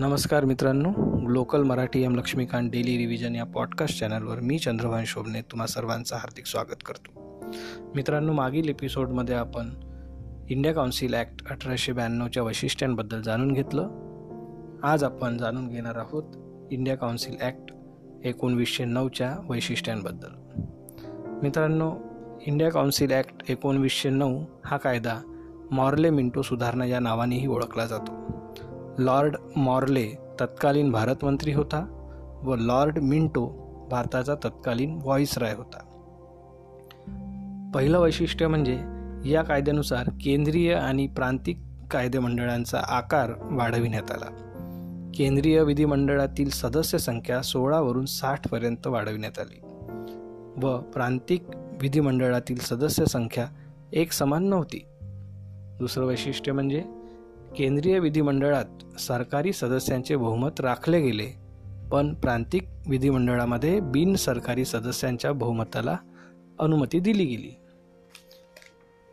नमस्कार मित्रांनो local Marathi M Laxmikant daily revision या पॉडकास्ट चॅनलवर मी चंद्रभान शोभने तुम्हा सर्वांचं हार्दिक स्वागत करतो. मित्रांनो मागील एपिसोडमध्ये आपण इंडिया काउन्सिल ॲक्ट अठराशे ब्याण्णवच्या वैशिष्ट्यांबद्दल जाणून घेतलं. आज आपण जाणून घेणार आहोत इंडिया काउन्सिल ॲक्ट एकोणवीसशे नऊच्या वैशिष्ट्यांबद्दल. मित्रांनो इंडिया काउन्सिल ॲक्ट एकोणवीसशे नऊ हा कायदा मॉर्ले मिंटो सुधारणा या नावानेही ओळखला जातो. लॉर्ड मॉर्ले तत्कालीन भारतमंत्री होता व लॉर्ड मिंटो भारताचा तत्कालीन व्हॉईसराय होता. पहिलं वैशिष्ट्य म्हणजे या कायद्यानुसार केंद्रीय आणि प्रांतिक कायदेमंडळांचा आकार वाढविण्यात आला. केंद्रीय विधिमंडळातील सदस्य संख्या सोळावरून साठपर्यंत वाढविण्यात आली व प्रांतिक विधिमंडळातील सदस्य संख्या एक समान नव्हती. दुसरं वैशिष्ट्य म्हणजे केंद्रीय विधिमंडळात सरकारी सदस्यांचे बहुमत राखले गेले पण प्रांतिक विधिमंडळामध्ये बिनसरकारी सदस्यांच्या बहुमताला अनुमती दिली गेली.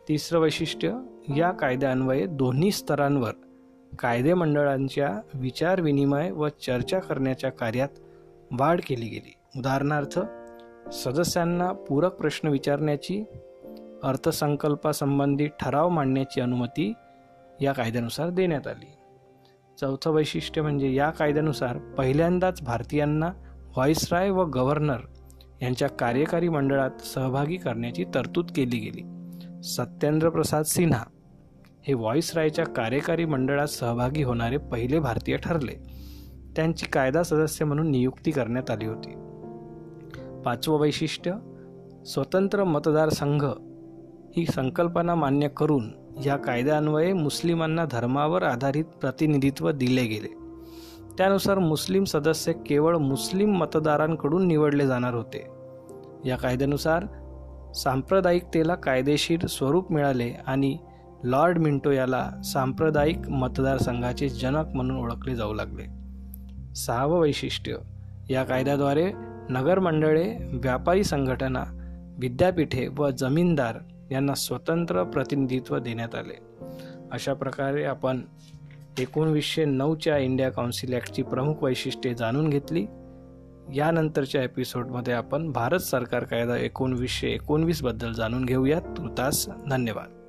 तिसरं वैशिष्ट्य या कायद्यान्वये दोन्ही स्तरांवर कायदेमंडळांच्या विचारविनिमय व चर्चा करण्याच्या कार्यात वाढ केली गेली. उदाहरणार्थ सदस्यांना पूरक प्रश्न विचारण्याची अर्थसंकल्पासंबंधी ठराव मांडण्याची अनुमती या कायद्यानुसार देण्यात आली. चौथं वैशिष्ट्य म्हणजे या कायद्यानुसार पहिल्यांदाच भारतीयांना व्हॉइसराय व गव्हर्नर यांच्या कार्यकारी मंडळात सहभागी करण्याची तरतूद केली गेली. सत्येंद्र प्रसाद सिन्हा हे व्हॉइसरायच्या कार्यकारी मंडळात सहभागी होणारे पहिले भारतीय ठरले. त्यांची कायदा सदस्य म्हणून नियुक्ती करण्यात आली होती. पाचवं वैशिष्ट्य स्वतंत्र मतदारसंघ ही संकल्पना मान्य करून या कायद्यान्वये मुस्लिमांना धर्मावर आधारित प्रतिनिधित्व दिले गेले. त्यानुसार मुस्लिम सदस्य केवळ मुस्लिम मतदारांकडून निवडले जाणार होते. या कायद्यानुसार सांप्रदायिकतेला कायदेशीर स्वरूप मिळाले आणि लॉर्ड मिंटो याला सांप्रदायिक मतदारसंघाचे जनक म्हणून ओळखले जाऊ लागले. सहावं वैशिष्ट्य. या कायद्याद्वारे नगरमंडळे व्यापारी संघटना विद्यापीठे व जमीनदार यांना स्वतंत्र प्रतिनिधित्व देण्यात आले. अशा प्रकारे आपण एकोणवीसशे नऊच्या इंडिया काउन्सिल ॲक्टची प्रमुख वैशिष्ट्ये जाणून घेतली. यानंतरच्या एपिसोडमध्ये आपण भारत सरकार कायदा एकोणवीसशे एकोणवीसबद्दल जाणून घेऊयात. तुर्तास धन्यवाद.